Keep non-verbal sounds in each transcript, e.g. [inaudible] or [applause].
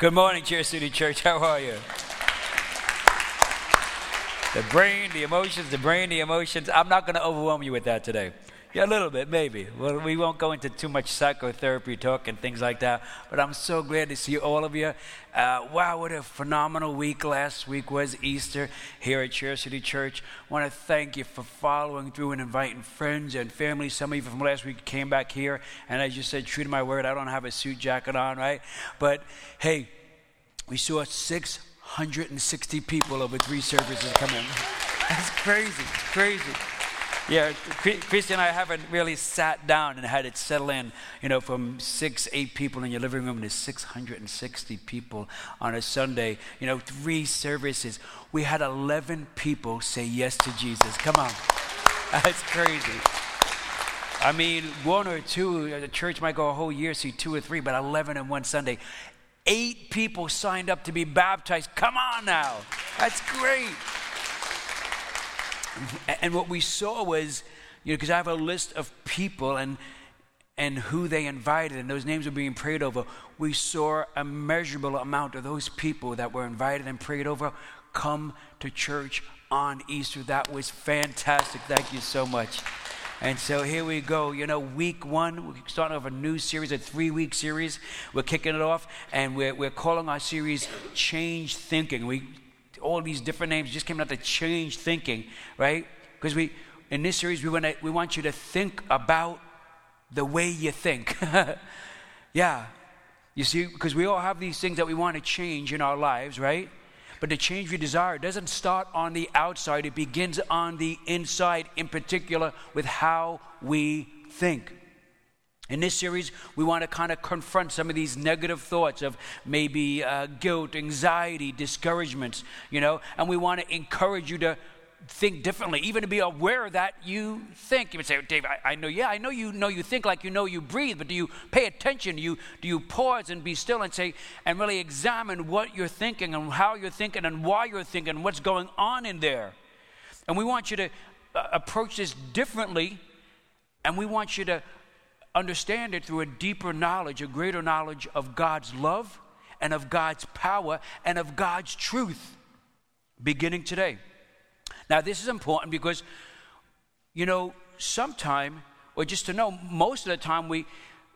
Good morning, Cheer City Church. How are you? The brain, the emotions, the brain, the emotions. I'm not going to overwhelm you with that today. Yeah, a little bit, maybe. Well, we won't go into too much psychotherapy talk and things like that, but I'm so glad to see all of you. Uh, wow, what a phenomenal week last week was Easter here at Cheer City Church. Want to thank you for following through and inviting friends and family. Some of you from last week came back here, and as you said, true to my word, I don't have a suit jacket on, right? But hey, we saw 660 people over three services come in. That's crazy, crazy. Yeah, Christy and I haven't really sat down and had it settle in, you know, from six, eight people in your living room to 660 people on a Sunday, you know, three services. We had 11 people say yes to Jesus. Come on. [laughs] That's crazy. I mean, one or two, uh, the church might go a whole year, see two or three, but 11 in one Sunday. Eight people signed up to be baptized. Come on now. That's great. And what we saw was, you know, because I have a list of people and and who they invited, and those names were being prayed over. We saw a measurable amount of those people that were invited and prayed over come to church on Easter. That was fantastic. Thank you so much. And so here we go. You know, week one, we're starting off a new series, a three week series. We're kicking it off, and we're, we're calling our series Change Thinking. We all these different names just came out to change thinking, right? Because we, in this series, we want, to, we want you to think about the way you think. [laughs] yeah. You see, because we all have these things that we want to change in our lives, right? But the change we desire doesn't start on the outside, it begins on the inside, in particular with how we think. In this series, we want to kind of confront some of these negative thoughts of maybe uh, guilt, anxiety, discouragements, you know, and we want to encourage you to think differently, even to be aware that you think. You would say, Dave, I, I, know, yeah, I know you know you think like you know you breathe, but do you pay attention? Do you, do you pause and be still and say, and really examine what you're thinking and how you're thinking and why you're thinking what's going on in there? And we want you to uh, approach this differently, and we want you to understand it through a deeper knowledge, a greater knowledge of God's love and of God's power and of God's truth beginning today. Now, this is important because, you know, sometime, or just to know, most of the time, we,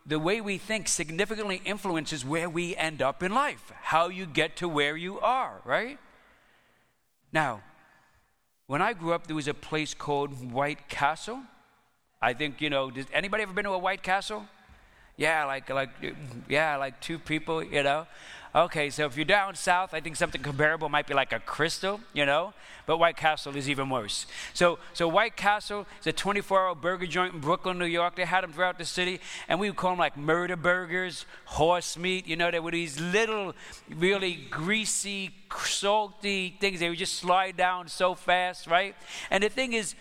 the way we think significantly influences where we end up in life, how you get to where you are, right? Now, when I grew up, there was a place called White Castle. I think, you know, did anybody ever been to a White Castle? Yeah, like, like, yeah, like two people, you know. Okay, so if you're down south, I think something comparable might be like a Krystal, you know, but White Castle is even worse. So, so White Castle is a 24-hour burger joint in Brooklyn, New York. They had them throughout the city, and we would call them like murder burgers, horse meat. You know, they were these little, really greasy, salty things. They would just slide down so fast, right? And the thing is,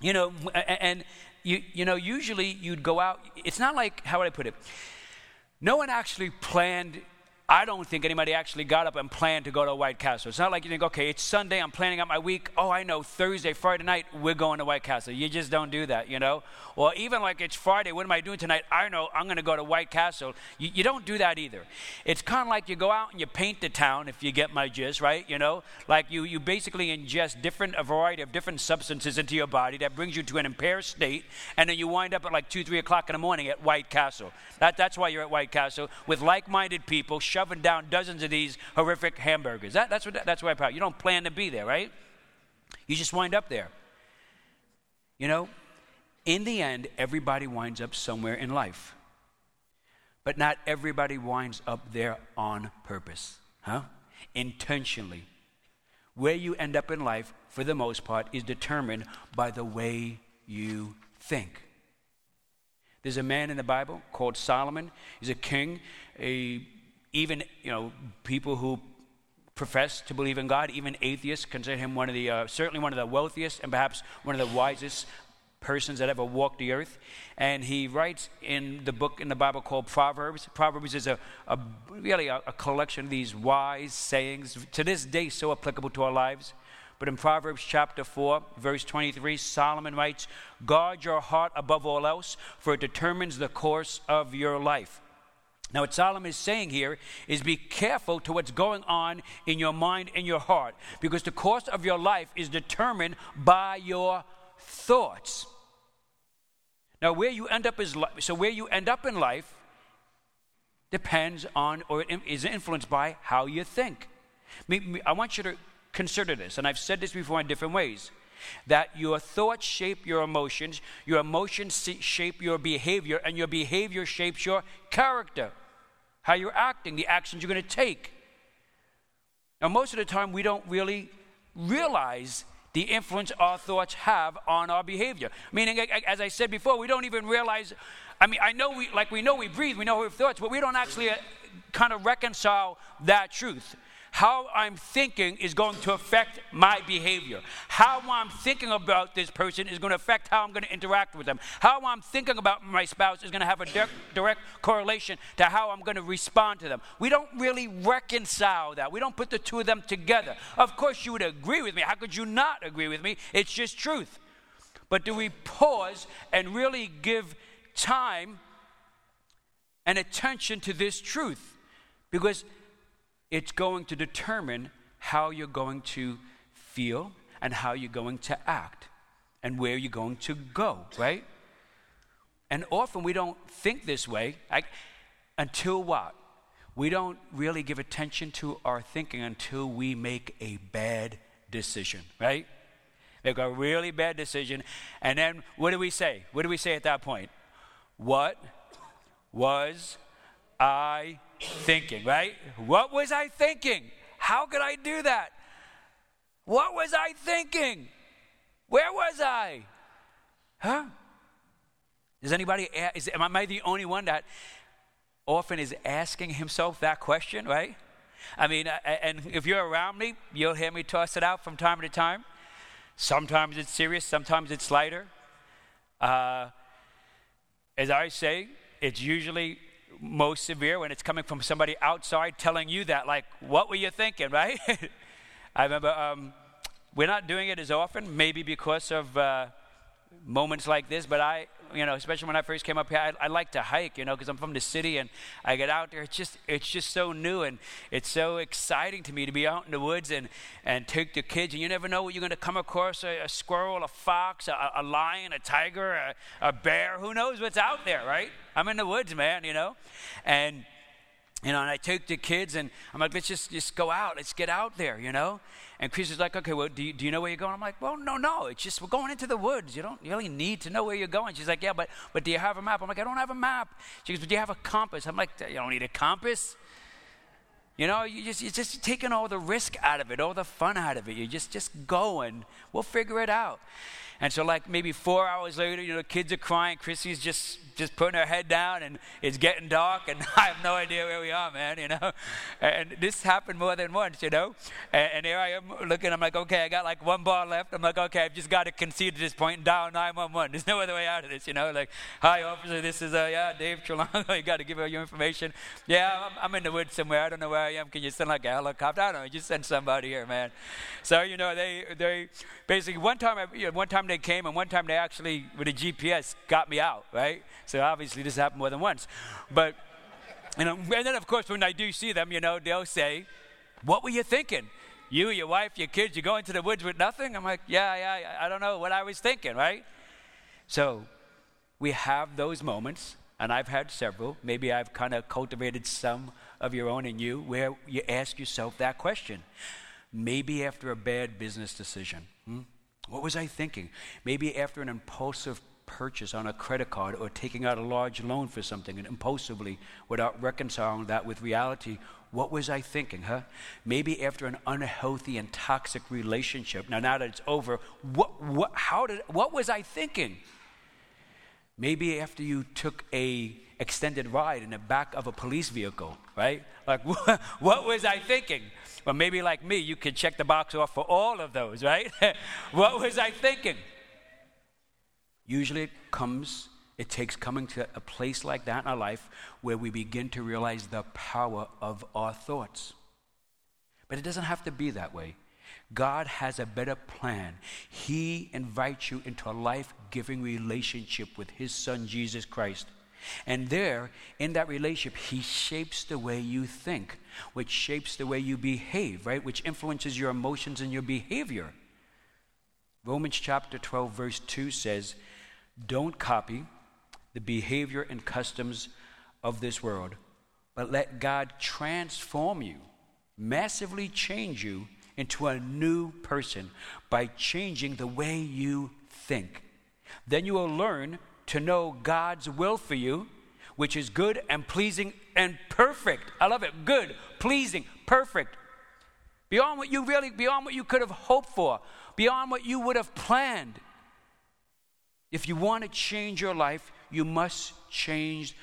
you know, and you, you know, usually you'd go out. It's not like, how would I put it? No one actually planned I don't think anybody actually got up and planned to go to White Castle. It's not like you think, okay, it's Sunday, I'm planning out my week. Oh, I know, Thursday, Friday night, we're going to White Castle. You just don't do that, you know? Or even like it's Friday, what am I doing tonight? I know, I'm going to go to White Castle. You, you don't do that either. It's kind of like you go out and you paint the town, if you get my gist, right? You know? Like you, you basically ingest different, a variety of different substances into your body that brings you to an impaired state, and then you wind up at like 2, 3 o'clock in the morning at White Castle. That, that's why you're at White Castle with like minded people shoving down dozens of these horrific hamburgers. That, that's, what, that's why I You don't plan to be there, right? You just wind up there. You know, in the end, everybody winds up somewhere in life. But not everybody winds up there on purpose, huh? Intentionally. Where you end up in life, for the most part, is determined by the way you think. There's a man in the Bible called Solomon. He's a king, a even you know people who profess to believe in God, even atheists consider him one of the uh, certainly one of the wealthiest and perhaps one of the wisest persons that ever walked the earth. And he writes in the book in the Bible called Proverbs. Proverbs is a, a really a, a collection of these wise sayings to this day so applicable to our lives. But in Proverbs chapter 4, verse 23, Solomon writes, Guard your heart above all else, for it determines the course of your life. Now, what Solomon is saying here is be careful to what's going on in your mind and your heart, because the course of your life is determined by your thoughts. Now, where you end up is so where you end up in life depends on or is influenced by how you think. I want you to consider this, and I've said this before in different ways that your thoughts shape your emotions, your emotions shape your behavior, and your behavior shapes your character how you're acting, the actions you're going to take. Now, most of the time, we don't really realize the influence our thoughts have on our behavior. Meaning, as I said before, we don't even realize. I mean, I know we, like we know we breathe, we know we have thoughts, but we don't actually uh, kind of reconcile that truth. How I'm thinking is going to affect my behavior. How I'm thinking about this person is going to affect how I'm going to interact with them. How I'm thinking about my spouse is going to have a direct, correlation to how I'm going to respond to them. We don't really reconcile that. We don't put the two of them together. Of course, you would agree with me. How could you not agree with me? It's just truth. But do we pause and really give time and attention to this truth? Because it's going to determine how you're going to feel and how you're going to act and where you're going to go, right? And often we don't think this way like, until what? We don't really give attention to our thinking until we make a bad decision, right? Make a really bad decision. And then what do we say? What do we say at that point? What was I thinking, right? What was I thinking? How could I do that? What was I thinking? Where was I? Huh? Is anybody, is, am I the only one that often is asking himself that question, right? I mean, and if you're around me, you'll hear me toss it out from time to time. Sometimes it's serious, sometimes it's lighter. Uh, as I say, it's usually most severe when it's coming from somebody outside telling you that. Like, what were you thinking, [laughs] right? I remember um, we're not doing it as often, maybe because of uh, moments like this, but I, you know, especially when I first came up here, I, I like to hike, you know, because I'm from the city and I get out there. It's just, it's just so new and it's so exciting to me to be out in the woods and, and take the kids. And you never know what you're going to come across a, a squirrel, a fox, a, a lion, a tiger, a, a bear. Who knows what's out there, right? I'm in the woods, man, you know? And, you know, and I take the kids and I'm like, let's just, just go out. Let's get out there, you know? And Chris is like, okay, well, do you, do you know where you're going? I'm like, well, no, no. It's just we're going into the woods. You don't really need to know where you're going. She's like, yeah, but, but do you have a map? I'm like, I don't have a map. She goes, but do you have a compass? I'm like, you don't need a compass. You know, you just, you're just taking all the risk out of it, all the fun out of it. You're just, just going. we'll figure it out. And so, like maybe four hours later, you know, kids are crying. Chrissy's just just putting her head down, and it's getting dark, and [laughs] I have no idea where we are, man. You know, and this happened more than once, you know. And, and here I am looking. I'm like, okay, I got like one bar left. I'm like, okay, I've just got to concede at this point and dial 911. There's no other way out of this, you know. Like, hi, officer, this is uh, yeah, Dave Trelongo. [laughs] you got to give her your information. Yeah, I'm, I'm in the woods somewhere. I don't know where I am. Can you send like a helicopter? I don't know. Just send somebody here, man. So you know, they they basically one time, I, you know, one time they came, and one time they actually with a GPS got me out, right? So obviously this happened more than once. But, you know, and then of course when I do see them, you know, they'll say, what were you thinking? You, your wife, your kids, you go into the woods with nothing? I'm like, yeah, yeah, I don't know what I was thinking, right? So we have those moments, and I've had several. Maybe I've kind of cultivated some of your own in you where you ask yourself that question. Maybe after a bad business decision. Hmm? What was I thinking? Maybe after an impulsive purchase on a credit card or taking out a large loan for something and impulsively without reconciling that with reality. What was I thinking, huh? Maybe after an unhealthy and toxic relationship. Now, now that it's over, what, what, how did, what was I thinking? Maybe after you took a extended ride in the back of a police vehicle, right? Like, [laughs] what was I thinking? Well, maybe like me, you could check the box off for all of those, right? [laughs] what was I thinking? Usually it comes, it takes coming to a place like that in our life where we begin to realize the power of our thoughts. But it doesn't have to be that way. God has a better plan. He invites you into a life giving relationship with His Son, Jesus Christ. And there, in that relationship, He shapes the way you think, which shapes the way you behave, right? Which influences your emotions and your behavior. Romans chapter 12, verse 2 says, Don't copy the behavior and customs of this world, but let God transform you, massively change you into a new person by changing the way you think. Then you will learn to know God's will for you, which is good and pleasing and perfect. I love it. Good, pleasing, perfect. Beyond what you really, beyond what you could have hoped for, beyond what you would have planned. If you want to change your life, you must change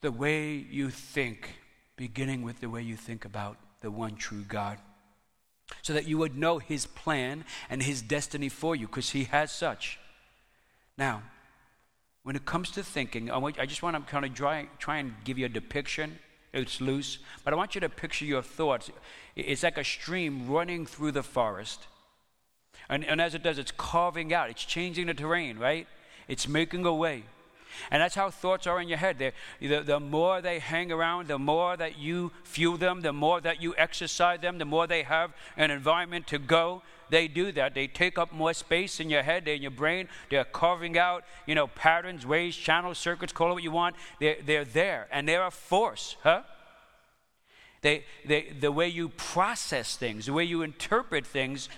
the way you think, beginning with the way you think about the one true God. So that you would know His plan and His destiny for you, because He has such. Now, when it comes to thinking, I, just want to kind of try, try and give you a depiction. It's loose, but I want you to picture your thoughts. It's like a stream running through the forest. And, and as it does, it's carving out, it's changing the terrain, right? It's making a way. And that's how thoughts are in your head. The, the more they hang around, the more that you fuel them, the more that you exercise them, the more they have an environment to go. They do that. They take up more space in your head, in your brain. They're carving out, you know, patterns, ways, channels, circuits, call it what you want. They're, they're there, and they're a force, huh? They, they, the way you process things, the way you interpret things,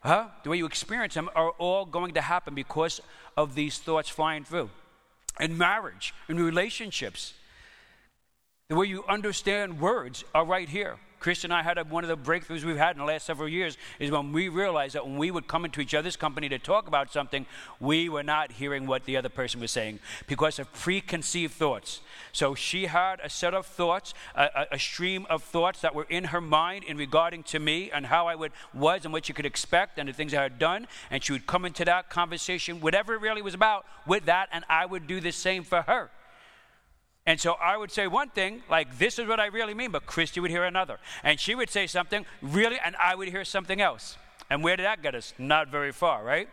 huh? the way you experience them are all going to happen because of these thoughts flying through in marriage, in relationships. The way you understand words are right here. Chris and I had a, one of the breakthroughs we've had in the last several years is when we realized that when we would come into each other's company to talk about something, we were not hearing what the other person was saying because of preconceived thoughts. So she had a set of thoughts, a, a stream of thoughts that were in her mind in regarding to me and how I would, was and what you could expect and the things I had done. And she would come into that conversation, whatever it really was about, with that, and I would do the same for her. And so I would say one thing, like, this is what I really mean, but Christy would hear another. And she would say something, really, and I would hear something else. And where did that get us? Not very far, right?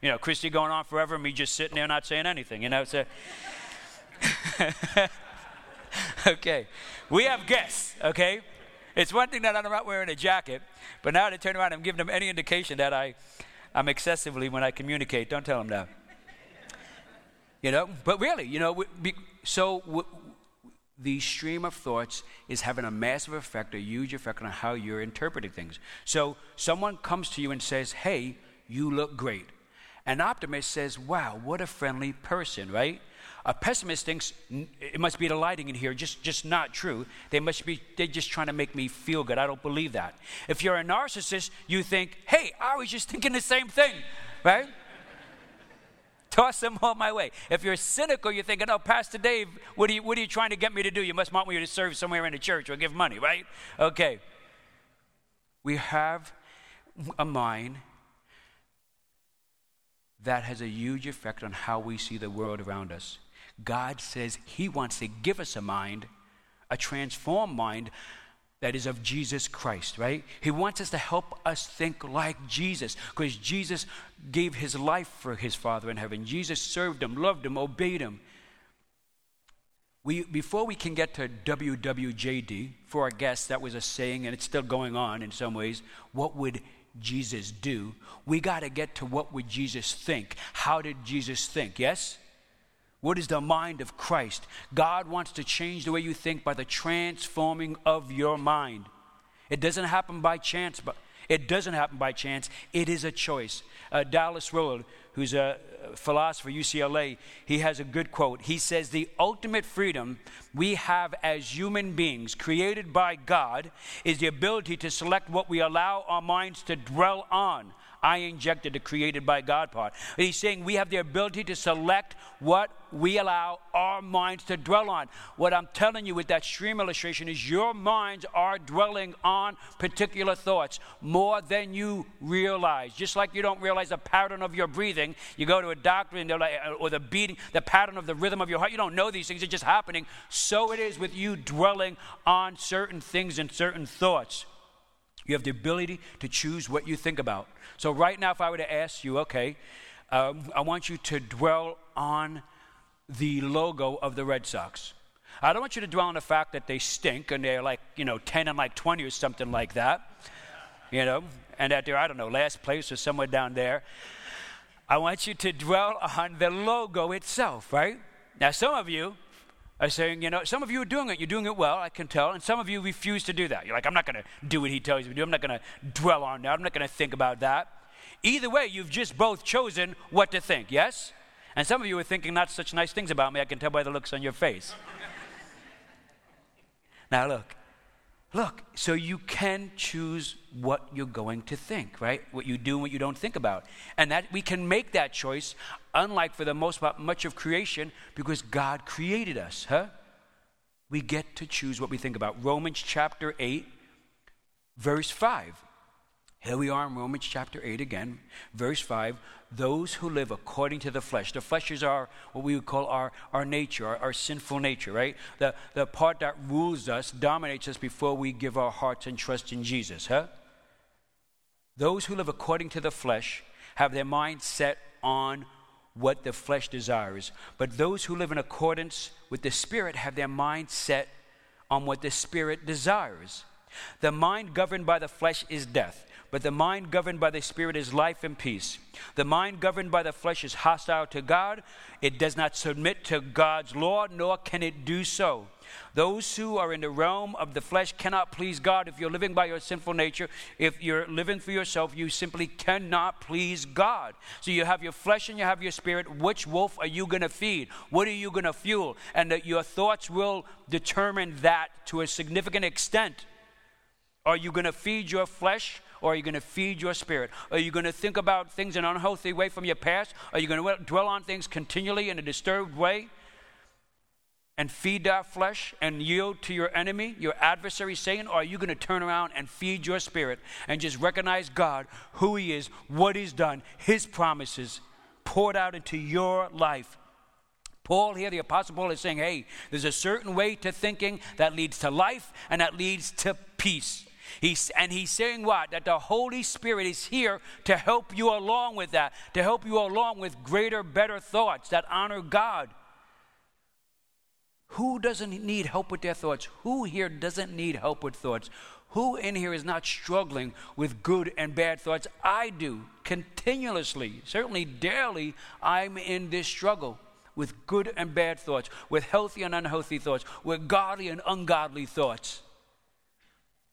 You know, Christy going on forever, me just sitting there not saying anything, you know? So, [laughs] okay. We have guests, okay? It's one thing that I'm not wearing a jacket, but now to turn around, I'm giving them any indication that I, I'm excessively when I communicate. Don't tell them that. You know, but really, you know, we, so w- the stream of thoughts is having a massive effect, a huge effect on how you're interpreting things. So someone comes to you and says, "Hey, you look great." An optimist says, "Wow, what a friendly person," right? A pessimist thinks it must be the lighting in here, just, just not true. They must be, they're just trying to make me feel good. I don't believe that. If you're a narcissist, you think, hey, I was just thinking the same thing, right? Toss them all my way. If you're cynical, you're thinking, oh, Pastor Dave, what are, you, what are you trying to get me to do? You must want me to serve somewhere in the church or give money, right? Okay. We have a mind that has a huge effect on how we see the world around us. God says He wants to give us a mind, a transformed mind that is of Jesus Christ, right? He wants us to help us think like Jesus because Jesus gave his life for his Father in heaven. Jesus served him, loved him, obeyed him. We, before we can get to WWJD, for our guests, that was a saying, and it's still going on in some ways. What would Jesus do? We got to get to what would Jesus think? How did Jesus think? Yes? What is the mind of Christ? God wants to change the way you think by the transforming of your mind. It doesn't happen by chance, but it doesn't happen by chance. It is a choice. Uh, Dallas Willard, who's a philosopher, UCLA, he has a good quote. He says, The ultimate freedom we have as human beings, created by God, is the ability to select what we allow our minds to dwell on I injected the created by God part. He's saying we have the ability to select what we allow our minds to dwell on. What I'm telling you with that stream illustration is your minds are dwelling on particular thoughts more than you realize. Just like you don't realize the pattern of your breathing, you go to a doctor and they're like, uh, or the beating, the pattern of the rhythm of your heart. You don't know these things, it's just happening. So it is with you dwelling on certain things and certain thoughts. You have the ability to choose what you think about. So, right now, if I were to ask you, okay, um, I want you to dwell on the logo of the Red Sox. I don't want you to dwell on the fact that they stink and they're like, you know, 10 and like 20 or something like that, you know, and that they're, I don't know, last place or somewhere down there. I want you to dwell on the logo itself, right? Now, some of you are saying, you know, some of you are doing it. You're doing it well, I can tell. And some of you refuse to do that. You're like, I'm not going to do what he tells you to do. I'm not going to dwell on that. I'm not going to think about that. Either way, you've just both chosen what to think, yes? And some of you are thinking not such nice things about me. I can tell by the looks on your face. [laughs] now, look. Look, so you can choose what you're going to think, right? What you do and what you don't think about. And that we can make that choice, unlike for the most part much of creation, because God created us, huh? We get to choose what we think about. Romans chapter 8, verse 5. Here we are in Romans chapter 8 again, verse 5. Those who live according to the flesh. The flesh is our, what we would call our, our nature, our, our sinful nature, right? The, the part that rules us, dominates us before we give our hearts and trust in Jesus, huh? Those who live according to the flesh have their mind set on what the flesh desires. But those who live in accordance with the Spirit have their mind set on what the Spirit desires. The mind governed by the flesh is death but the mind governed by the Spirit is life and peace. The mind governed by the flesh is hostile to God. It does not submit to God's law, nor can it do so. Those who are in the realm of the flesh cannot please God. If you're living by your sinful nature, if you're living for yourself, you simply cannot please God. So you have your flesh and you have your spirit. Which wolf are you going to feed? What are you going to fuel? And that your thoughts will determine that to a significant extent. Are you going to feed your flesh or are you going to feed your spirit? Are you going to think about things in an unhealthy way from your past? Are you going to dwell on things continually in a disturbed way? And feed that flesh and yield to your enemy, your adversary, Satan? Or are you going to turn around and feed your spirit and just recognize God, who He is, what He's done, His promises poured out into your life? Paul here, the Apostle Paul, is saying, hey, there's a certain way to thinking that leads to life and that leads to peace. He's, and he's saying what? That the Holy Spirit is here to help you along with that, to help you along with greater, better thoughts that honor God. Who doesn't need help with their thoughts? Who here doesn't need help with thoughts? Who in here is not struggling with good and bad thoughts? I do continuously, certainly daily. I'm in this struggle with good and bad thoughts, with healthy and unhealthy thoughts, with godly and ungodly thoughts.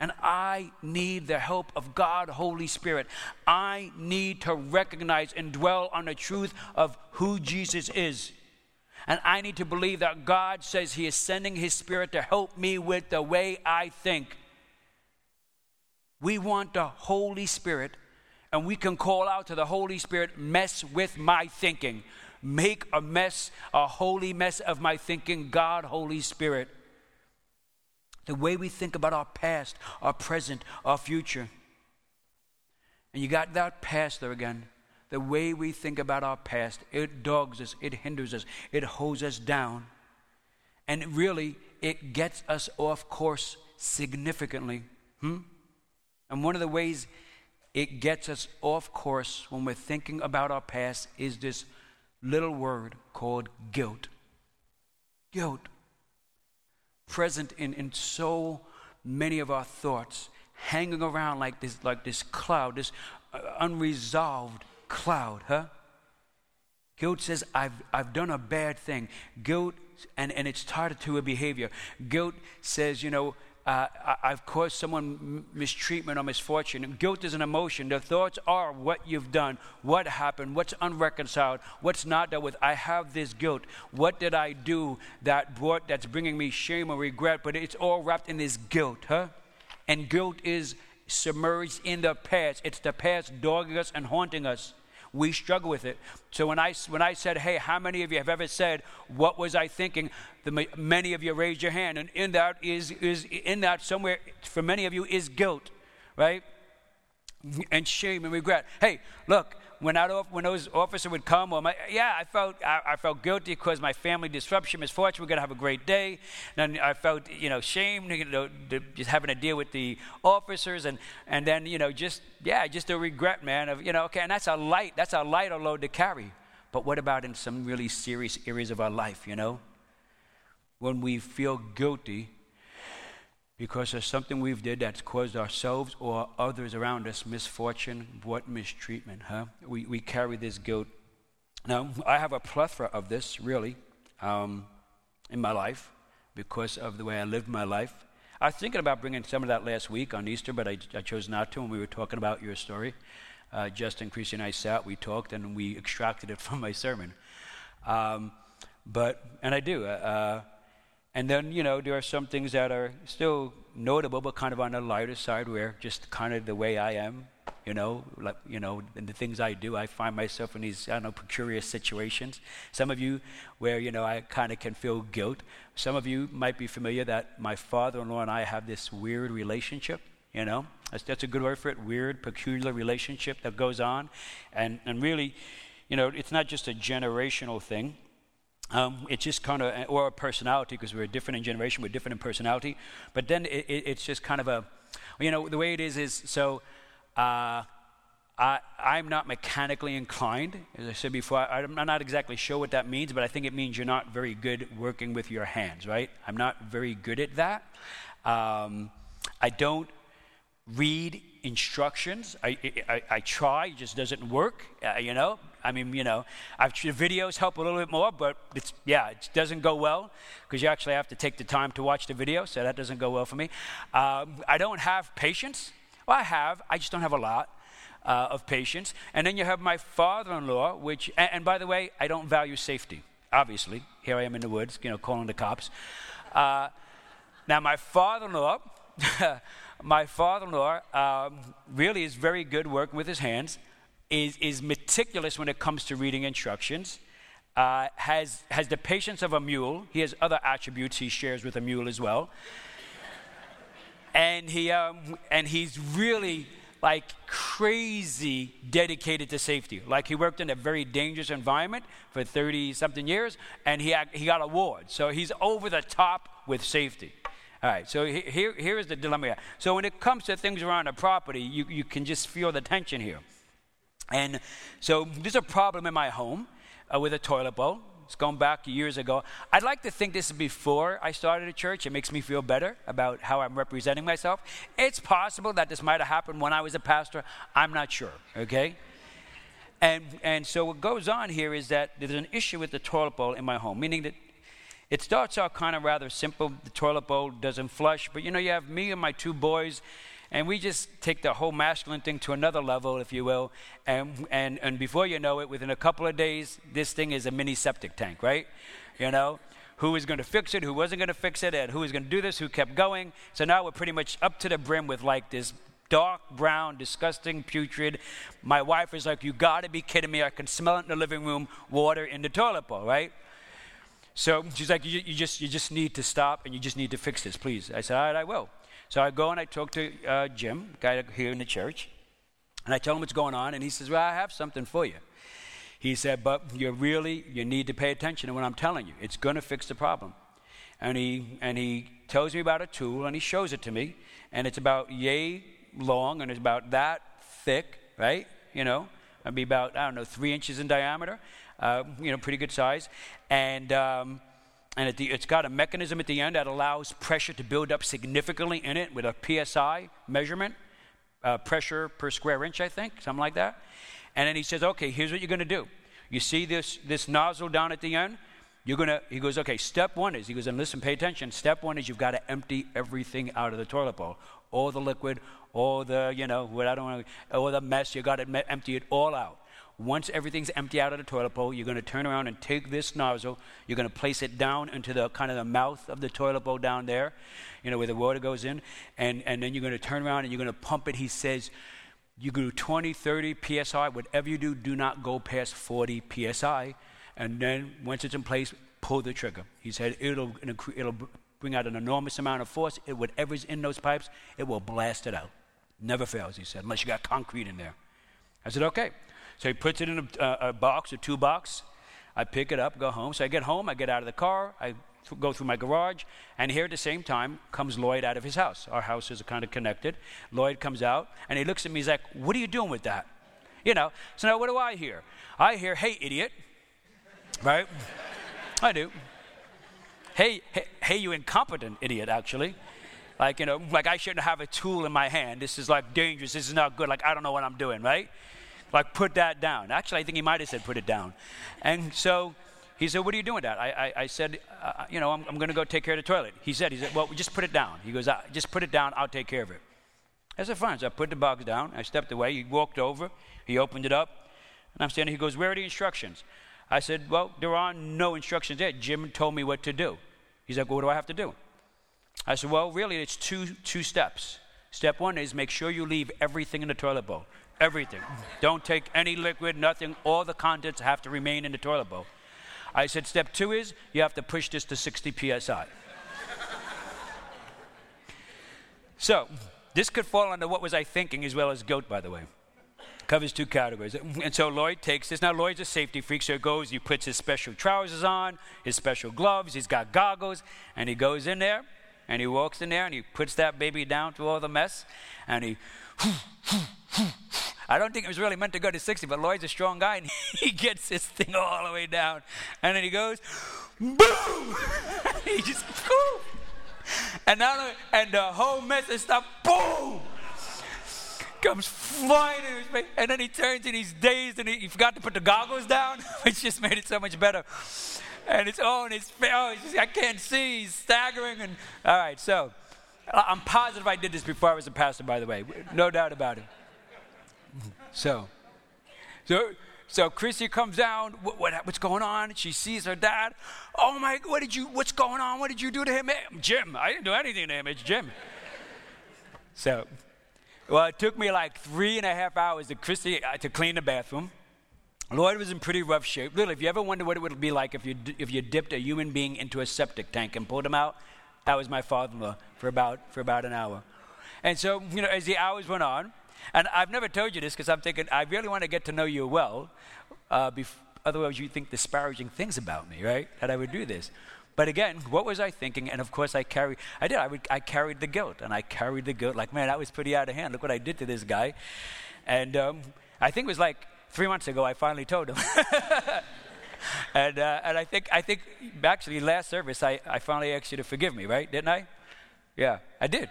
And I need the help of God, Holy Spirit. I need to recognize and dwell on the truth of who Jesus is. And I need to believe that God says He is sending His Spirit to help me with the way I think. We want the Holy Spirit, and we can call out to the Holy Spirit, mess with my thinking. Make a mess, a holy mess of my thinking, God, Holy Spirit the way we think about our past, our present, our future. And you got that past there again. The way we think about our past, it dogs us, it hinders us, it holds us down. And really, it gets us off course significantly. Hmm? And one of the ways it gets us off course when we're thinking about our past is this little word called guilt. Guilt present in, in so many of our thoughts, hanging around like this, like this cloud, this uh, unresolved cloud, huh? Guilt says, I've, I've done a bad thing. Guilt, and, and it's tied to a behavior. Guilt says, you know, uh, I've caused someone mistreatment or misfortune. Guilt is an emotion. The thoughts are what you've done, what happened, what's unreconciled, what's not dealt with. I have this guilt. What did I do that brought that's bringing me shame or regret? But it's all wrapped in this guilt, huh? And guilt is submerged in the past. It's the past dogging us and haunting us we struggle with it. So when I, when I said, hey, how many of you have ever said, what was I thinking? The, many of you raised your hand. And in that is, is, in that somewhere, for many of you, is guilt, right? And shame and regret. Hey, look, when, that, when those officer would come, well, my, yeah, I felt, I, I, felt guilty because my family disruption, misfortune, we're to have a great day. And I felt, you know, shame, you know, just having to deal with the officers. And, and then, you know, just, yeah, just a regret, man, of, you know, okay, and that's a light, that's a lighter load to carry. But what about in some really serious areas of our life, you know? When we feel guilty because of something we've did that's caused ourselves or others around us misfortune, what mistreatment, huh? We, we carry this guilt. Now, I have a plethora of this, really, um, in my life because of the way I lived my life. I was thinking about bringing some of that last week on Easter, but I, I chose not to when we were talking about your story. Uh, Justin, Christy, and I sat, we talked, and we [laughs] extracted it from my sermon. Um, but, and I do. Uh, uh and then, you know, there are some things that are still notable, but kind of on the lighter side, where just kind of the way I am, you know, like, you know, and the things I do, I find myself in these, I don't know, precarious situations. Some of you, where, you know, I kind of can feel guilt. Some of you might be familiar that my father in law and I have this weird relationship, you know. That's, that's a good word for it, weird, peculiar relationship that goes on. And, and really, you know, it's not just a generational thing. Um, it's just kind of, or a personality, because we're different in generation, we're different in personality. But then it, it, it's just kind of a, you know, the way it is is so. Uh, I, I'm not mechanically inclined. As I said before, I, I'm not exactly sure what that means, but I think it means you're not very good working with your hands, right? I'm not very good at that. Um, I don't read instructions. I, I, I, try, it just doesn't work, uh, you know. I mean, you know, I've, videos help a little bit more, but it's, yeah, it doesn't go well because you actually have to take the time to watch the video, so that doesn't go well for me. Um, I don't have patience. Well, I have, I just don't have a lot. Uh, of patience. And then you have my father in law, which, and, and, by the way, I don't value safety, obviously. Here I am in the woods, you know, calling the cops. Uh, now, my father in law, [laughs] my father in law um, really is very good working with his hands is, is meticulous when it comes to reading instructions, uh, has, has the patience of a mule. He has other attributes he shares with a mule as well. and, he, um, and he's really like crazy dedicated to safety. Like he worked in a very dangerous environment for 30 something years and he, he got awards. So he's over the top with safety. All right, so here, here is the dilemma. So when it comes to things around a property, you, you can just feel the tension here. And so there's a problem in my home uh, with a toilet bowl. It's gone back years ago. I'd like to think this is before I started a church. It makes me feel better about how I'm representing myself. It's possible that this might have happened when I was a pastor. I'm not sure, okay? And, and so what goes on here is that there's an issue with the toilet bowl in my home, meaning that it starts out kind of rather simple. The toilet bowl doesn't flush, but you know, you have me and my two boys, and we just take the whole masculine thing to another level, if you will. And, and, and before you know it, within a couple of days, this thing is a mini septic tank, right? You know? Who was going to fix it, who wasn't going to fix it, and who was going to do this, who kept going. So now we're pretty much up to the brim with like this dark brown, disgusting, putrid. My wife is like, You gotta be kidding me. I can smell it in the living room, water in the toilet bowl, right? So she's like, you, you, just, you just need to stop and you just need to fix this, please. I said, All right, I will. So I go and I talk to uh, Jim, guy here in the church, and I tell him what's going on, and he says, Well, I have something for you. He said, But you really, you need to pay attention to what I'm telling you. It's going to fix the problem. And he, and he tells me about a tool, and he shows it to me, and it's about yay long, and it's about that thick, right? You know, it'd be about, I don't know, three inches in diameter, uh, you know, pretty good size. And, um, and the, it's got a mechanism at the end that allows pressure to build up significantly in it with a psi measurement, uh, pressure per square inch, I think, something like that. And then he says, okay, here's what you're going to do. You see this, this nozzle down at the end? You're going to, he goes, okay, step one is, he goes, and listen, pay attention. Step one is you've got to empty everything out of the toilet bowl. All the liquid, all the, you know, what I don't want all the mess, you got to empty it all out. Once everything's empty out of the toilet bowl, you're going to turn around and take this nozzle. You're going to place it down into the kind of the mouth of the toilet bowl down there, you know, where the water goes in. And, and then you're going to turn around and you're going to pump it. He says, you do 20, 30 psi. Whatever you do, do not go past 40 psi. And then once it's in place, pull the trigger. He said, it'll, it'll bring out an enormous amount of force. It, whatever's in those pipes, it will blast it out. Never fails, he said, unless you got concrete in there. I said, okay. So he puts it in a, uh, a box, a two box. I pick it up, go home. So I get home, I get out of the car, I th- go through my garage, and here at the same time comes Lloyd out of his house. Our houses are kind of connected. Lloyd comes out, and he looks at me, he's like, What are you doing with that? You know, so now what do I hear? I hear, Hey, idiot. right? I do. Hey, hey, hey, you incompetent idiot, actually. Like, you know, like I shouldn't have a tool in my hand. This is like dangerous. This is not good. Like, I don't know what I'm doing, right? Like, put that down. Actually, I think he might have said, put it down. And so he said, What are you doing that? I, I, I said, uh, You know, I'm, I'm going to go take care of the toilet. He said, he said, Well, just put it down. He goes, uh, Just put it down. I'll take care of it. I said, Fine. So I put the box down. I stepped away. He walked over. He opened it up. And I'm standing. He goes, Where are the instructions? I said, Well, there are no instructions there. Jim told me what to do. He's like, well, What do I have to do? I said, Well, really, it's two, two steps. Step one is make sure you leave everything in the toilet bowl. Everything. Don't take any liquid, nothing. All the contents have to remain in the toilet bowl. I said, Step two is you have to push this to 60 psi. so, this could fall under what was I thinking as well as goat, by the way. Covers two categories. And so Lloyd takes this. Now, Lloyd's a safety freak, so he goes, he puts his special trousers on, his special gloves, he's got goggles, and he goes in there, and he walks in there, and he puts that baby down through all the mess, and he. I don't think it was really meant to go to 60, but Lloyd's a strong guy, and [laughs] he gets this thing all the way down. And then he goes, boom! [laughs] he just, boom! And now, and the whole mess of stuff, boom! Comes flying in his face. And then he turns and he's dazed and he, he forgot to put the goggles down, [laughs] which just made it so much better. And it's, oh, and face, oh, I can't see. He's staggering. And all right, so I'm positive I did this before I was a pastor, by the way. No doubt about it. So, so, so Chrissy comes down. What, what, what's going on? She sees her dad. Oh my! What did you? What's going on? What did you do to him? Jim. I didn't do anything to him. It's Jim. So, well, it took me like three and a half hours to Chrissy uh, to clean the bathroom. Lloyd was in pretty rough shape. Little, if you ever wonder what it would be like if you if you dipped a human being into a septic tank and pulled him out, that was my father-in-law for about for about an hour. And so, you know, as the hours went on, and I've never told you this because I'm thinking, I really want to get to know you well. Uh, bef- otherwise, you'd think disparaging things about me, right? That I would do this. But again, what was I thinking? And of course, I carried, I did, I, would, I carried the guilt. And I carried the guilt like, man, that was pretty out of hand. Look what I did to this guy. And um, I think it was like three months ago, I finally told him. [laughs] and, uh, and I think, I think actually, last service, I, I finally asked you to forgive me, right? Didn't I? Yeah, I did.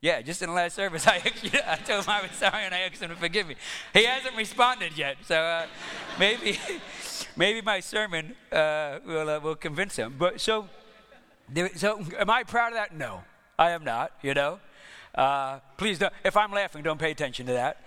Yeah, just in the last service, [laughs] I, I told him I was sorry and I asked him to forgive me. He hasn't responded yet, so uh, [laughs] maybe, [laughs] maybe my sermon uh, will, uh, will convince him. But so, so, am I proud of that? No, I am not. You know, uh, please don't. If I'm laughing, don't pay attention to that.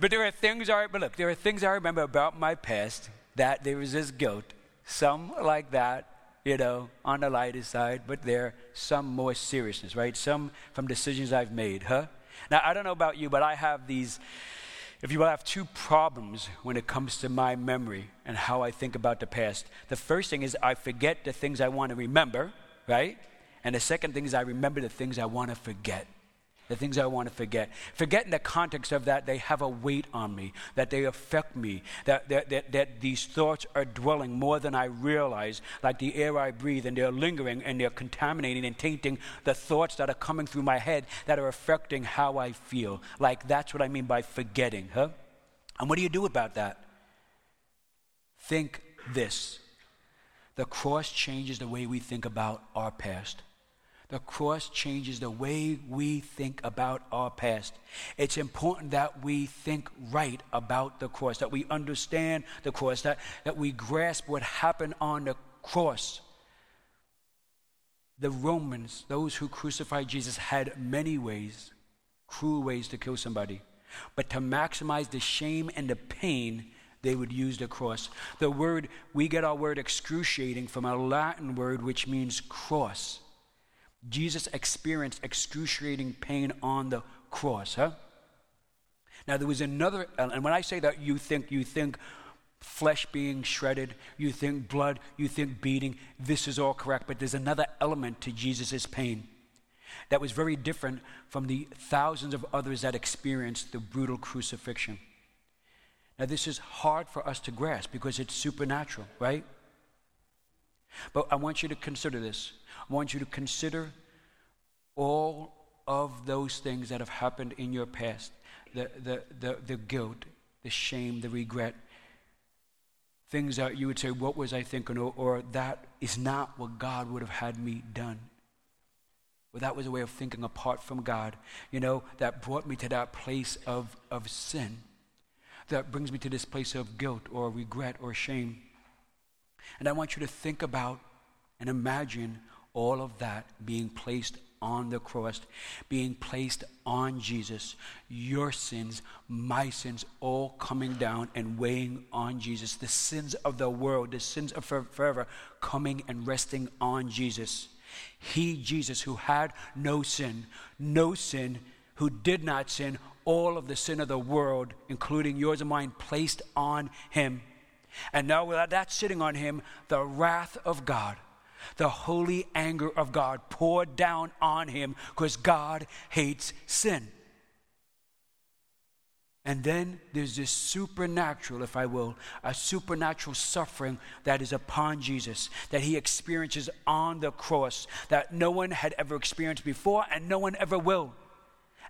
but there are things I, but look, there are things I remember about my past that there was this guilt. Some like that you know, on the lighter side, but there some more seriousness, right? Some from decisions I've made, huh? Now, I don't know about you, but I have these, if you will, I have two problems when it comes to my memory and how I think about the past. The first thing is I forget the things I want to remember, right? And the second thing is I remember the things I want to forget the things I want to forget. Forget in the context of that, they have a weight on me, that they affect me, that, that, that, that these thoughts are dwelling more than I realize, like the air I breathe, and they're lingering and they're contaminating and tainting the thoughts that are coming through my head that are affecting how I feel. Like that's what I mean by forgetting, huh? And what do you do about that? Think this the cross changes the way we think about our past. The cross changes the way we think about our past. It's important that we think right about the cross, that we understand the cross, that, that we grasp what happened on the cross. The Romans, those who crucified Jesus, had many ways, cruel ways to kill somebody. But to maximize the shame and the pain, they would use the cross. The word, we get our word excruciating from a Latin word which means cross. Jesus experienced excruciating pain on the cross, huh? Now, there was another, and when I say that, you think, you think flesh being shredded, you think blood, you think beating. This is all correct, but there's another element to Jesus' pain that was very different from the thousands of others that experienced the brutal crucifixion. Now, this is hard for us to grasp because it's supernatural, right? But I want you to consider this. I want you to consider all of those things that have happened in your past the, the, the, the guilt, the shame, the regret. things that you would say, What was I thinking? Or, or that is not what God would have had me done. Well, that was a way of thinking apart from God, you know, that brought me to that place of, of sin, that brings me to this place of guilt or regret or shame. And I want you to think about and imagine all of that being placed on the cross, being placed on Jesus. Your sins, my sins, all coming down and weighing on Jesus. The sins of the world, the sins of forever, coming and resting on Jesus. He, Jesus, who had no sin, no sin, who did not sin, all of the sin of the world, including yours and mine, placed on him. And now, without that sitting on him, the wrath of God, the holy anger of God poured down on him because God hates sin. And then there's this supernatural, if I will, a supernatural suffering that is upon Jesus, that he experiences on the cross, that no one had ever experienced before and no one ever will.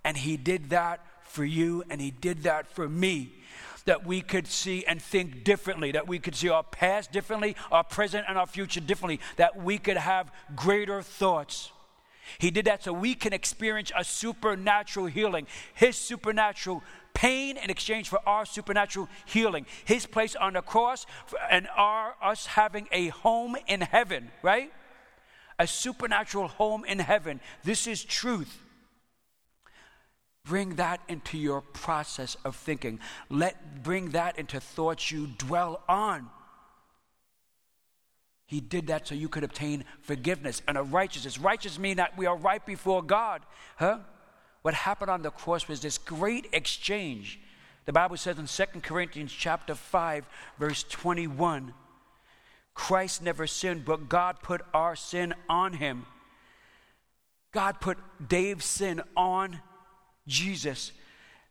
And he did that for you and he did that for me. That we could see and think differently, that we could see our past differently, our present and our future differently, that we could have greater thoughts. He did that so we can experience a supernatural healing, His supernatural pain in exchange for our supernatural healing. His place on the cross and our us having a home in heaven, right? A supernatural home in heaven. This is truth. Bring that into your process of thinking. Let bring that into thoughts you dwell on. He did that so you could obtain forgiveness and a righteousness. Righteous mean that we are right before God. Huh? what happened on the cross was this great exchange. The Bible says in 2 Corinthians chapter 5 verse 21, Christ never sinned, but God put our sin on him. God put Dave's sin on Jesus.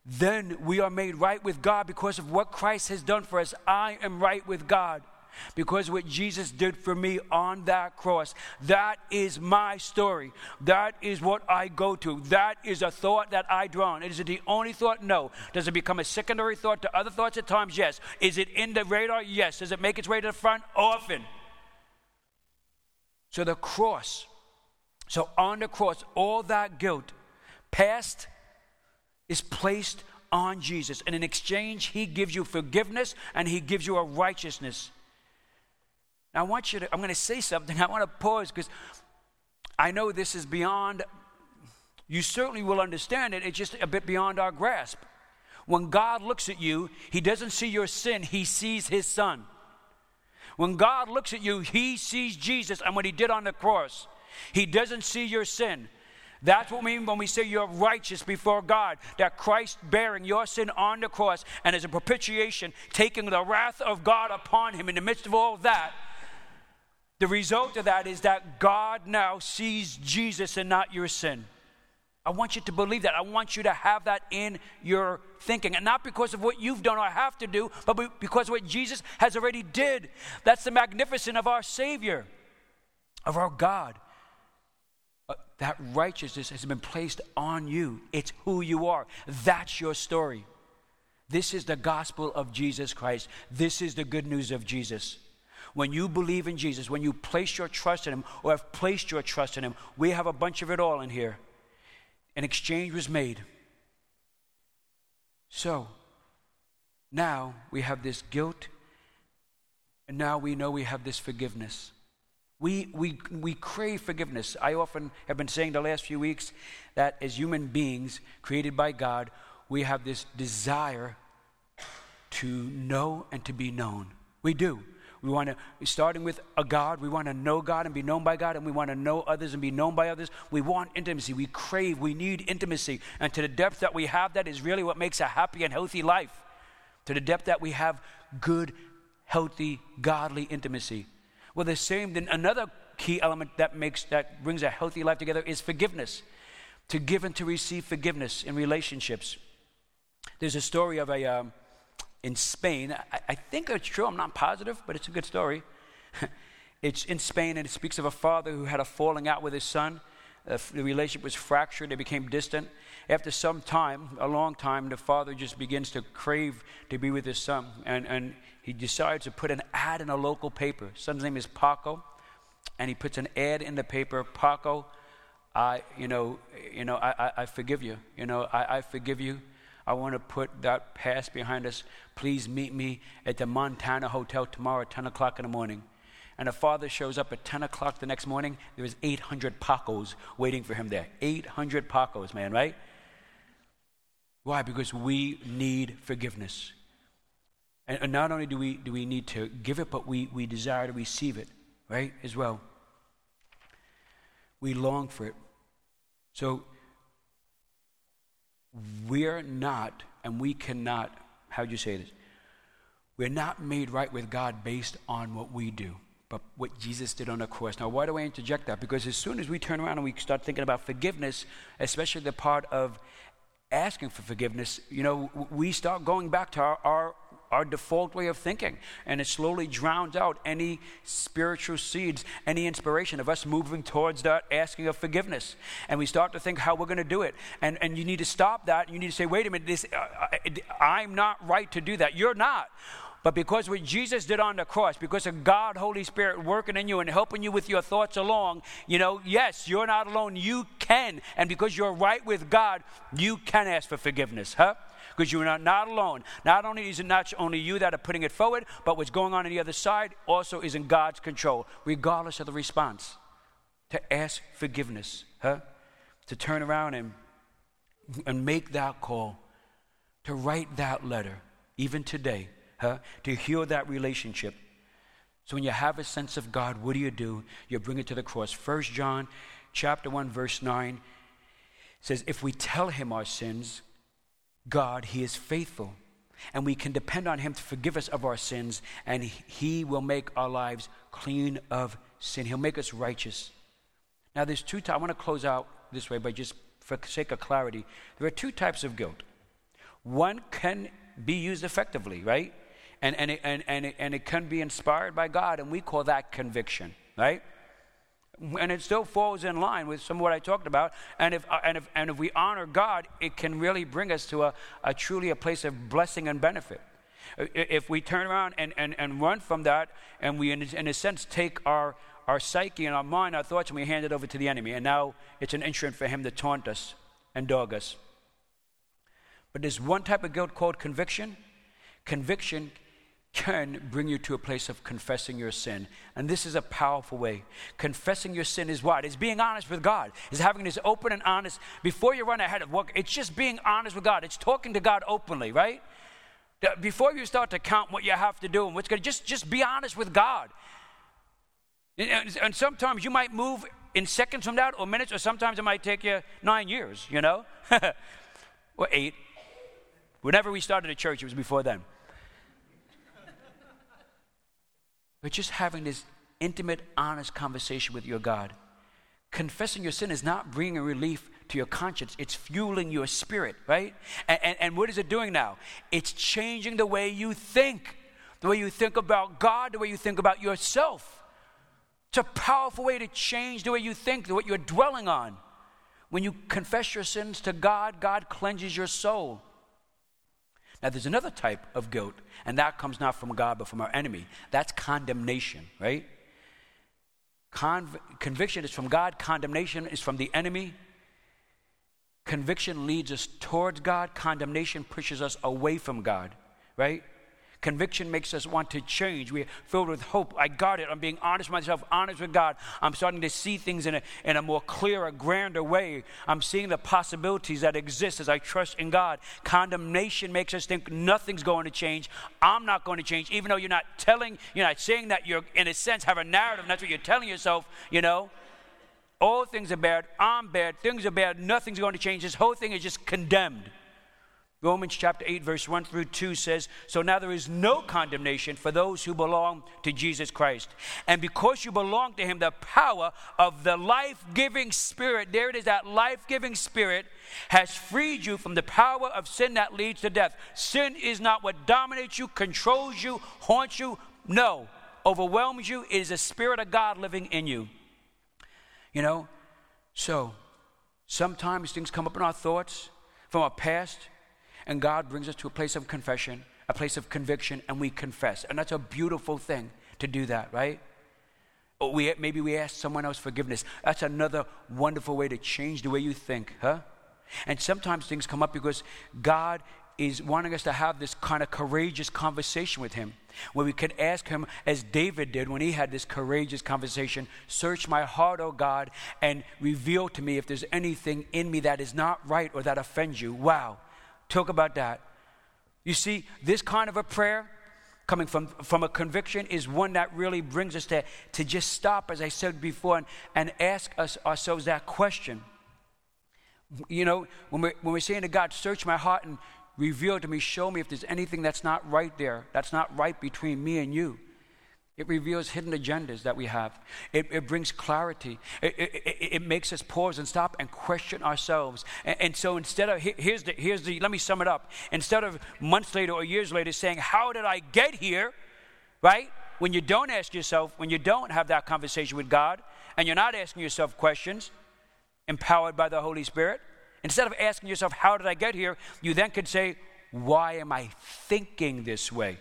Then we are made right with God because of what Christ has done for us. I am right with God because what Jesus did for me on that cross. That is my story. That is what I go to. That is a thought that I draw on. Is it the only thought? No. Does it become a secondary thought to other thoughts at times? Yes. Is it in the radar? Yes. Does it make its way to the front? Often. So the cross. So on the cross, all that guilt, past, is placed on Jesus. And in exchange, he gives you forgiveness and he gives you a righteousness. Now, I want you to, I'm going to say something. [laughs] I want to pause because I know this is beyond, you certainly will understand it. It's just a bit beyond our grasp. When God looks at you, He doesn't see your sin, He sees His Son. When God looks at you, He sees Jesus and what He did on the cross. He doesn't see your sin. That's what we mean when we say you're righteous before God. That Christ bearing your sin on the cross and as a propitiation, taking the wrath of God upon him in the midst of all that, the result of that is that God now sees Jesus and not your sin. I want you to believe that. I want you to have that in your thinking. And not because of what you've done or have to do, but because of what Jesus has already did. That's the magnificence of our Savior, of our God. That righteousness has been placed on you. It's who you are. That's your story. This is the gospel of Jesus Christ. This is the good news of Jesus when you believe in Jesus, when you place your trust in Him or have placed your trust in Him, we have a bunch of it all in here. An exchange was made. So, now we have this guilt, and now we know we have this forgiveness. We, we, we crave forgiveness. I often have been saying the last few weeks that as human beings created by God, we have this desire to know and to be known. We do. We want to, starting with a God, we want to know God and be known by God, and we want to know others and be known by others. We want intimacy. We crave, we need intimacy. And to the depth that we have that is really what makes a happy and healthy life. To the depth that we have good, healthy, godly intimacy. Well, the same, then another key element that makes, that brings a healthy life together is forgiveness. To give and to receive forgiveness in relationships. There's a story of a, um, in Spain. I, I think it's true, I'm not positive, but it's a good story. [laughs] it's in Spain, and it speaks of a father who had a falling out with his son. Uh, the relationship was fractured, they became distant. After some time, a long time, the father just begins to crave to be with his son. And, and he decides to put an ad in a local paper. Son's name is Paco. And he puts an ad in the paper Paco, I, you know, you know, I, I, I forgive you. You know, I, I forgive you. I want to put that past behind us. Please meet me at the Montana Hotel tomorrow at 10 o'clock in the morning. And a father shows up at 10 o'clock the next morning. There was 800 Pacos waiting for him there. 800 Pacos, man, right? Why? Because we need forgiveness. And, and not only do we, do we need to give it, but we, we desire to receive it, right, as well. We long for it. So, we're not, and we cannot, how do you say this? We're not made right with God based on what we do, but what Jesus did on the cross. Now, why do I interject that? Because as soon as we turn around and we start thinking about forgiveness, especially the part of asking for forgiveness, you know, we start going back to our, our our default way of thinking. And it slowly drowns out any spiritual seeds, any inspiration of us moving towards that asking of forgiveness. And we start to think how we're going to do it. And, and you need to stop that. You need to say, wait a minute, this, uh, I'm not right to do that. You're not. But because what Jesus did on the cross, because of God, Holy Spirit working in you and helping you with your thoughts along, you know, yes, you're not alone. You can. And because you're right with God, you can ask for forgiveness, huh? because you're not, not alone. Not only is it not only you that are putting it forward, but what's going on on the other side also is in God's control, regardless of the response. To ask forgiveness, huh? To turn around and, and make that call, to write that letter, even today, huh? To heal that relationship. So when you have a sense of God, what do you do? You bring it to the cross. First John chapter 1, verse 9 says, If we tell him our sins, God, He is faithful. And we can depend on Him to forgive us of our sins, and He will make our lives clean of sin. He'll make us righteous. Now, there's two types. I want to close out this way, but just for sake of clarity, there are two types of guilt. One can be used effectively, right? And, and, it, and, and, it, and it can be inspired by God, and we call that conviction, right? and it still falls in line with some of what I talked about. And if, uh, and if, and if we honor God, it can really bring us to a, a truly a place of blessing and benefit. If we turn around and, and, and run from that, and we, in, in a sense, take our, our psyche and our mind, our thoughts, and we hand it over to the enemy, and now it's an instrument for him to taunt us and dog us. But there's one type of guilt called conviction. Conviction can bring you to a place of confessing your sin. And this is a powerful way. Confessing your sin is what? It's being honest with God. It's having this open and honest, before you run ahead of work, it's just being honest with God. It's talking to God openly, right? Before you start to count what you have to do and what's going to, just, just be honest with God. And, and sometimes you might move in seconds from that or minutes, or sometimes it might take you nine years, you know? [laughs] or eight. Whenever we started a church, it was before then. But just having this intimate, honest conversation with your God. Confessing your sin is not bringing relief to your conscience, it's fueling your spirit, right? And, and, and what is it doing now? It's changing the way you think, the way you think about God, the way you think about yourself. It's a powerful way to change the way you think, the what you're dwelling on. When you confess your sins to God, God cleanses your soul. Now, there's another type of guilt, and that comes not from God, but from our enemy. That's condemnation, right? Con- conviction is from God, condemnation is from the enemy. Conviction leads us towards God, condemnation pushes us away from God, right? Conviction makes us want to change. We're filled with hope. I got it. I'm being honest with myself, honest with God. I'm starting to see things in a, in a more clearer, grander way. I'm seeing the possibilities that exist as I trust in God. Condemnation makes us think nothing's going to change. I'm not going to change, even though you're not telling, you're not saying that you're, in a sense, have a narrative. And that's what you're telling yourself, you know. All things are bad. I'm bad. Things are bad. Nothing's going to change. This whole thing is just condemned. Romans chapter 8, verse 1 through 2 says, So now there is no condemnation for those who belong to Jesus Christ. And because you belong to Him, the power of the life giving Spirit, there it is, that life giving Spirit has freed you from the power of sin that leads to death. Sin is not what dominates you, controls you, haunts you. No, overwhelms you. It is the Spirit of God living in you. You know? So, sometimes things come up in our thoughts from our past, and God brings us to a place of confession, a place of conviction, and we confess. And that's a beautiful thing to do that, right? Or we, maybe we ask someone else forgiveness. That's another wonderful way to change the way you think, huh? And sometimes things come up because God is wanting us to have this kind of courageous conversation with Him, where we can ask Him, as David did when he had this courageous conversation Search my heart, O God, and reveal to me if there's anything in me that is not right or that offends you. Wow. Talk about that. You see, this kind of a prayer coming from, from a conviction is one that really brings us to, to just stop, as I said before, and, and ask us ourselves that question. You know, when we're, when we're saying to God, search my heart and reveal to me, show me if there's anything that's not right there, that's not right between me and you. It reveals hidden agendas that we have. It, it brings clarity. It, it, it, makes us pause and stop and question ourselves. And, and, so instead of, here's the, here's the, let me sum it up. Instead of months later or years later saying, How did I get here? Right? When you don't ask yourself, when you don't have that conversation with God, and you're not asking yourself questions empowered by the Holy Spirit, instead of asking yourself, How did I get here? you then could say, Why am I thinking this way?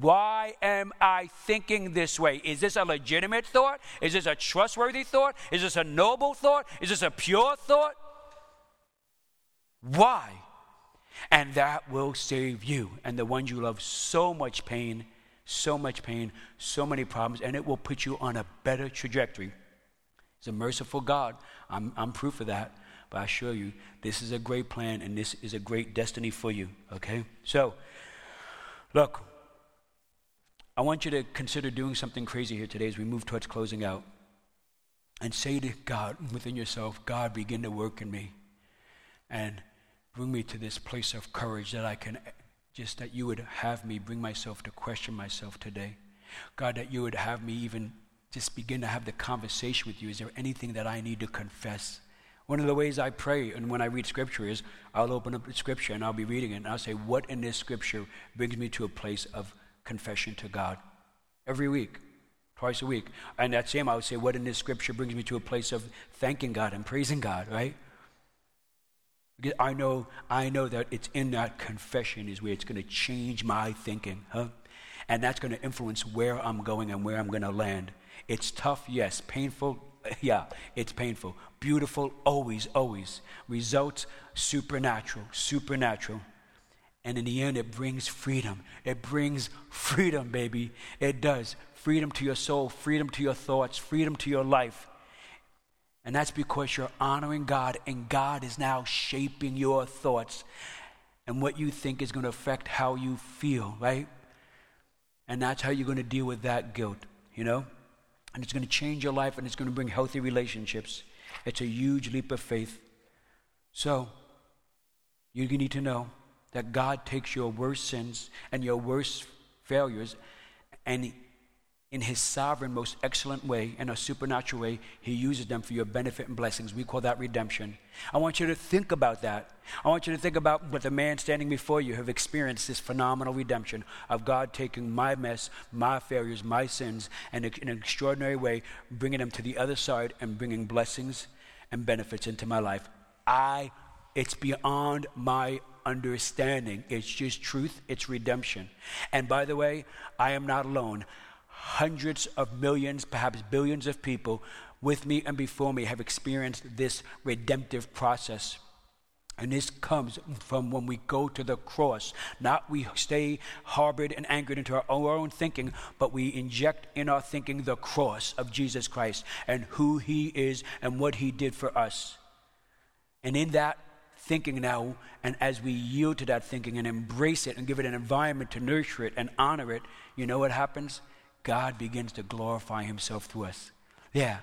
Why am I thinking this way? Is this a legitimate thought? Is this a trustworthy thought? Is this a noble thought? Is this a pure thought? Why? And that will save you and the ones you love so much pain, so much pain, so many problems, and it will put you on a better trajectory. He's a merciful God. I'm, I'm proof of that. But I assure you, this is a great plan and this is a great destiny for you, okay? So, look, I want you to consider doing something crazy here today as we move towards closing out. And say to God within yourself, God, begin to work in me and bring me to this place of courage that I can just that you would have me bring myself to question myself today. God, that you would have me even just begin to have the conversation with you. Is there anything that I need to confess? One of the ways I pray and when I read scripture is I'll open up the scripture and I'll be reading it and I'll say, What in this scripture brings me to a place of confession to God every week, twice a week. And that same, I would say, what in this scripture brings me to a place of thanking God and praising God, right? Because I know, I know that it's in that confession is where it's going to change my thinking, huh? And that's going to influence where I'm going and where I'm going to land. It's tough, yes. Painful, [laughs] yeah, it's painful. Beautiful, always, always. Results, supernatural, supernatural. And in the end, it brings freedom. It brings freedom, baby. It does. Freedom to your soul, freedom to your thoughts, freedom to your life. And that's because you're honoring God, and God is now shaping your thoughts and what you think is going to affect how you feel, right? And that's how you're going to deal with that guilt, you know? And it's going to change your life and it's going to bring healthy relationships. It's a huge leap of faith. So, you need to know that God takes your worst sins and your worst failures and in his sovereign, most excellent way, in a supernatural way, he uses them for your benefit and blessings. We call that redemption. I want you to think about that. I want you to think about what the man standing before you have experienced this phenomenal redemption of God taking my mess, my failures, my sins, and in an extraordinary way, bringing them to the other side and bringing blessings and benefits into my life. I, it's beyond my understanding. It's just truth, it's redemption. And by the way, I am not alone. Hundreds of millions, perhaps billions of people with me and before me have experienced this redemptive process. And this comes from when we go to the cross. Not we stay harbored and anchored into our own thinking, but we inject in our thinking the cross of Jesus Christ and who he is and what he did for us. And in that thinking now, and as we yield to that thinking and embrace it and give it an environment to nurture it and honor it, you know what happens? God begins to glorify himself through us. Yeah.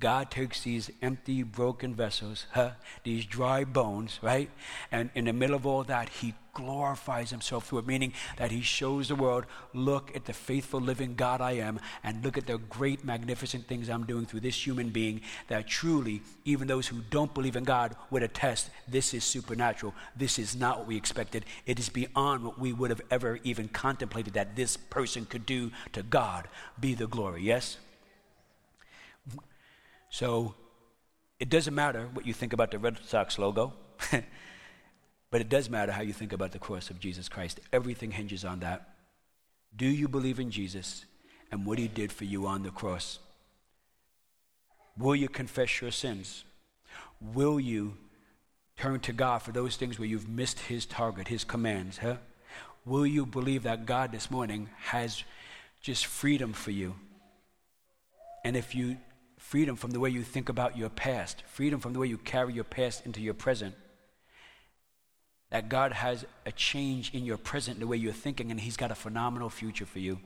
God takes these empty, broken vessels, huh, these dry bones, right? And in the middle of all that, He glorifies Himself through it, meaning that He shows the world, look at the faithful, living God I am, and look at the great, magnificent things I'm doing through this human being that truly, even those who don't believe in God would attest this is supernatural. This is not what we expected. It is beyond what we would have ever even contemplated that this person could do to God. Be the glory, yes? So It doesn't matter what you think about the Red Sox logo, [laughs] but it does matter how you think about the cross of Jesus Christ. Everything hinges on that. Do you believe in Jesus and what he did for you on the cross? Will you confess your sins? Will you turn to God for those things where you've missed his target, his commands? Huh? Will you believe that God this morning has just freedom for you? And if you freedom from the way you think about your past, freedom from the way you carry your past into your present. That God has a change in your present, the way you're thinking, and He's got a phenomenal future for you.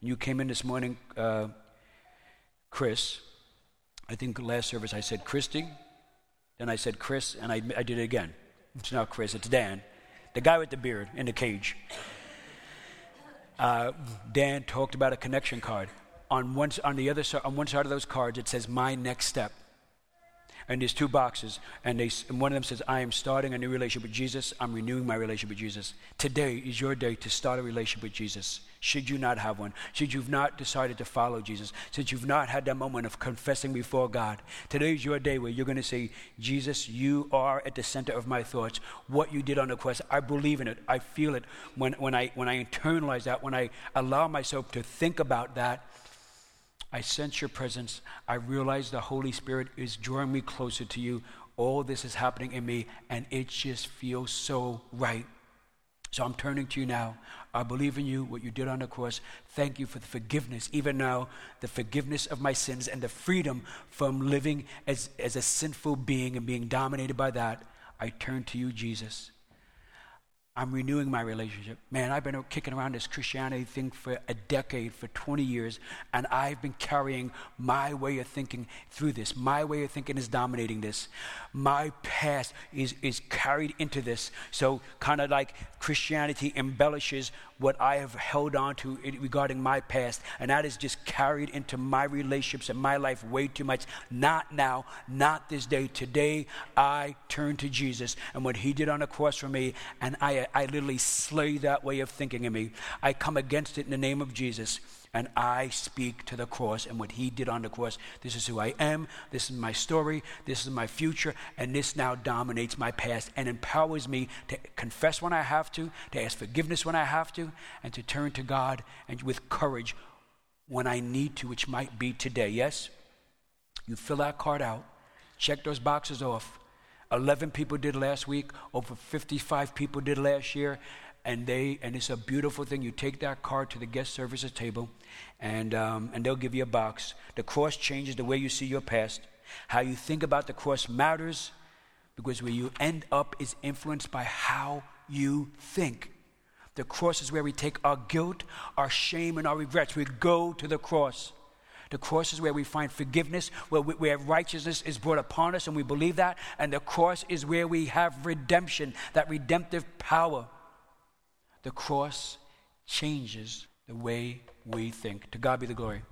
You came in this morning, uh, Chris. I think last service I said Christy, then I said Chris, and I, I did it again. It's not Chris, it's Dan, the guy with the beard in the cage. Uh, Dan talked about a connection card on one, on the other side, on one side of those cards, it says my next step. And there's two boxes, and, they, and one of them says, I am starting a new relationship with Jesus. I'm renewing my relationship with Jesus. Today is your day to start a relationship with Jesus. Should you not have one, should you've not decided to follow Jesus, since you've not had that moment of confessing before God, today is your day where you're going to say, Jesus, you are at the center of my thoughts. What you did on the cross, I believe in it. I feel it when, when, I, when I internalize that, when I allow myself to think about that I sense your presence. I realize the Holy Spirit is drawing me closer to you. All this is happening in me, and it just feels so right. So I'm turning to you now. I believe in you, what you did on the cross. Thank you for the forgiveness, even now, the forgiveness of my sins and the freedom from living as, as a sinful being and being dominated by that. I turn to you, Jesus. I'm renewing my relationship. Man, I've been kicking around this Christianity thing for a decade, for 20 years, and I've been carrying my way of thinking through this. My way of thinking is dominating this. My past is, is carried into this. So, kind of like Christianity embellishes what I have held on to regarding my past, and that is just carried into my relationships and my life way too much. Not now, not this day. Today, I turn to Jesus and what He did on the cross for me, and I, I literally slay that way of thinking in me. I come against it in the name of Jesus and I speak to the cross and what he did on the cross. This is who I am. This is my story. This is my future. And this now dominates my past and empowers me to confess when I have to, to ask forgiveness when I have to, and to turn to God and with courage when I need to, which might be today. Yes? You fill that card out, check those boxes off. 11 people did last week, over 55 people did last year and they and it's a beautiful thing. You take that card to the guest services table, and um, and they'll give you a box. The cross changes the way you see your past. How you think about the cross matters, because where you end up is influenced by how you think. The cross is where we take our guilt, our shame, and our regrets. We go to the cross. The cross is where we find forgiveness, where, we, where righteousness is brought upon us, and we believe that. And the cross is where we have redemption, that redemptive power. The cross changes the way we think. To God be the glory.